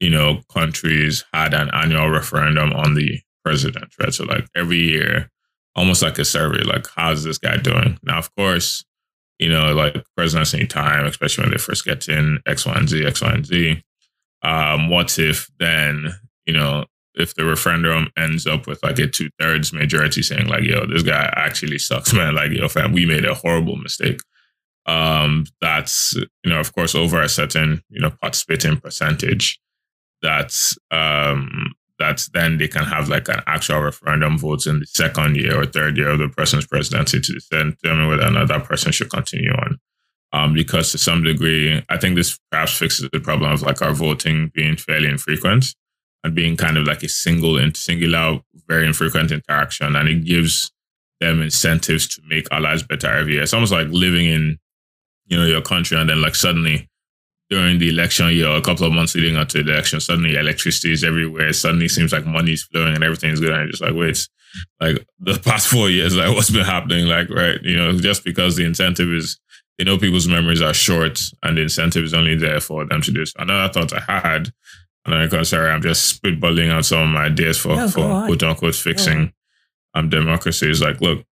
you know countries had an annual referendum on the president, right? So like every year almost like a survey, like how's this guy doing? Now, of course, you know, like presidents need time, especially when they first get in X, Y, and Z, X, Y, and Z. Um, what if then, you know, if the referendum ends up with like a two thirds majority saying like, yo, this guy actually sucks, <laughs> man. Like, yo, fam, we made a horrible mistake. Um, that's, you know, of course, over a certain, you know, participating percentage. That's um that then they can have like an actual referendum vote in the second year or third year of the person's presidency to determine whether that person should continue on. Um, because to some degree, I think this perhaps fixes the problem of like our voting being fairly infrequent and being kind of like a single and singular, very infrequent interaction. And it gives them incentives to make our lives better every year. It's almost like living in, you know, your country and then like suddenly during the election year, a couple of months leading up to the election, suddenly electricity is everywhere. Suddenly seems like money's flowing and everything's good. And I'm just like, wait, like the <laughs> past four years, like what's been happening? Like, right, you know, just because the incentive is, you know, people's memories are short and the incentive is only there for them to do so. Another thought I had, and I'm sorry, I'm just spitballing out some of my ideas for, no, for quote unquote fixing um, democracy is like, look,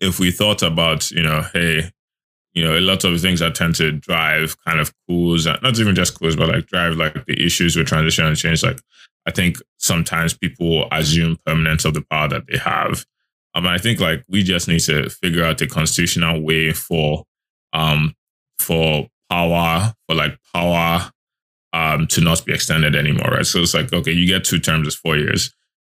if we thought about, you know, hey, you know, a lot of things that tend to drive kind of coups, not even just coups, but like drive like the issues with transition and change. Like, I think sometimes people assume permanence of the power that they have. Um, I think like we just need to figure out a constitutional way for, um, for power, for like power, um, to not be extended anymore, right? So it's like, okay, you get two terms as four years.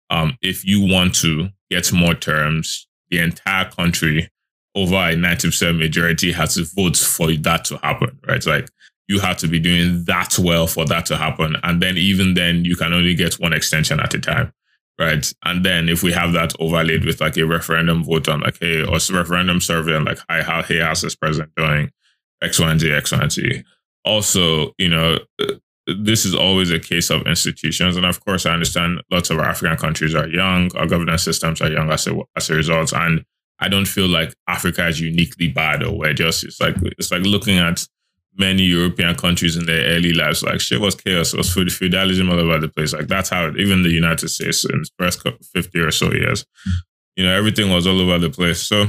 Um, if you want to get more terms, the entire country over a 90% majority has to vote for that to happen, right? Like you have to be doing that well for that to happen. And then even then you can only get one extension at a time. Right. And then if we have that overlaid with like a referendum vote on like, hey, or referendum survey on like, hi, how, hey, how's this president doing? X, Y, and Z, X, Y, and Z. Also, you know, this is always a case of institutions. And of course, I understand lots of African countries are young, our governance systems are young as a, as a result. And I don't feel like Africa is uniquely bad or we're just it's like it's like looking at many European countries in their early lives, like shit was chaos, was feudalism all over the place. Like that's how it, even the United States in the first 50 or so years, you know, everything was all over the place. So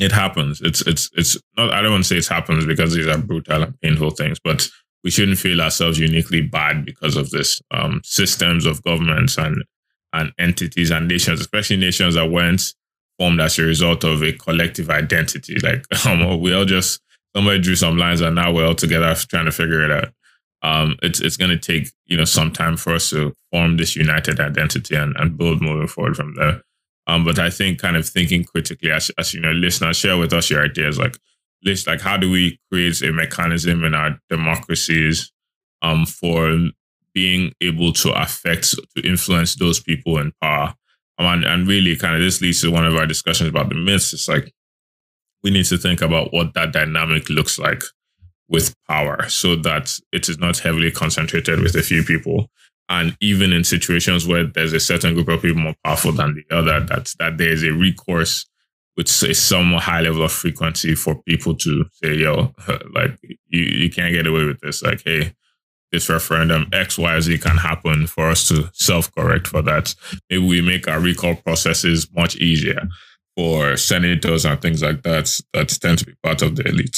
it happens. It's it's it's not I don't want to say it happens because these are brutal and painful things, but we shouldn't feel ourselves uniquely bad because of this. Um, systems of governments and and entities and nations, especially nations that weren't formed as a result of a collective identity. Like <laughs> um, we all just somebody drew some lines and now we're all together trying to figure it out. Um, it's it's going to take you know some time for us to form this united identity and, and build moving forward from there. Um, but I think kind of thinking critically as, as you know, listeners, share with us your ideas. Like, list like how do we create a mechanism in our democracies um, for being able to affect to influence those people in power and, and really kind of this leads to one of our discussions about the myths. It's like we need to think about what that dynamic looks like with power so that it is not heavily concentrated with a few people. And even in situations where there's a certain group of people more powerful than the other, that, that there is a recourse with a somewhat high level of frequency for people to say, yo, <laughs> like you, you can't get away with this. Like, hey, this referendum, X, Y, Z can happen for us to self correct for that. Maybe we make our recall processes much easier for senators and things like that that tend to be part of the elite.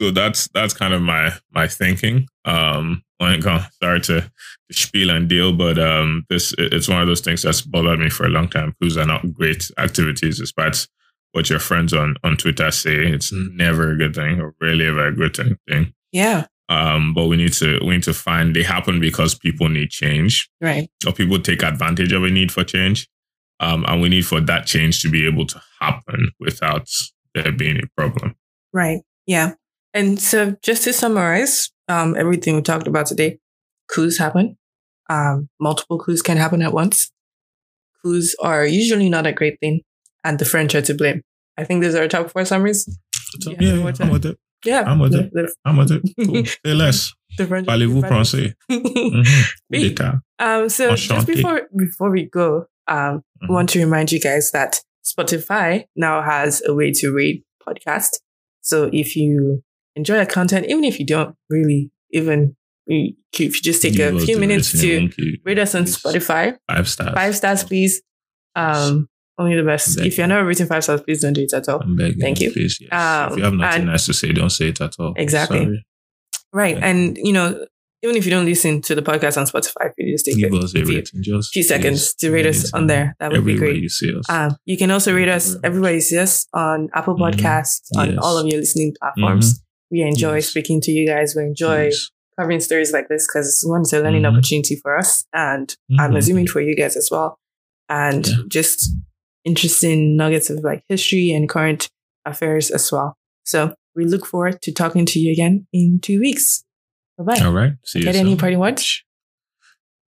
So that's that's kind of my my thinking. Um, sorry to, to spiel and deal, but um, this it's one of those things that's bothered me for a long time. Coups are not great activities, despite what your friends on on Twitter say. It's never a good thing, or really ever a good thing. Yeah. Um, but we need to we need to find they happen because people need change, right? Or people take advantage of a need for change, um, and we need for that change to be able to happen without there being a problem. Right. Yeah. And so, just to summarize, um, everything we talked about today, coups happen. Um, multiple coups can happen at once. Coups are usually not a great thing, and the French are to blame. I think those are our top four summaries. Yeah, yeah, yeah I'm with it. Yeah, I'm with it. I'm with it. <laughs> Cool. Say less. Parlez-vous français? <laughs> mm-hmm. Um, so Enchanté. just before before we go, um, mm-hmm. want to remind you guys that Spotify now has a way to rate podcast. So if you enjoy our content, even if you don't really even if you just take you a few minutes to rate us on Spotify, five stars, five stars, please. Um, only the best. If you're not rating five stars, please don't do it at all. Thank you. Please, yes. um, if you have nothing and, nice to say, don't say it at all. Exactly. Sorry. Right. Yeah. And, you know, even if you don't listen to the podcast on Spotify, you just take Give us a rating, just few seconds to rate us on there. That would be great. You see us. Um, you can also rate us everywhere you see us on Apple mm-hmm. Podcasts, mm-hmm. on yes. all of your listening platforms. Mm-hmm. We enjoy yes. speaking to you guys. We enjoy yes. covering stories like this because one, it's a learning mm-hmm. opportunity for us, and I'm mm-hmm. assuming for you guys as well. And yeah. just interesting nuggets of like history and current affairs as well. So we look forward to talking to you again in two weeks. Bye bye. All right. See you. Get any party words?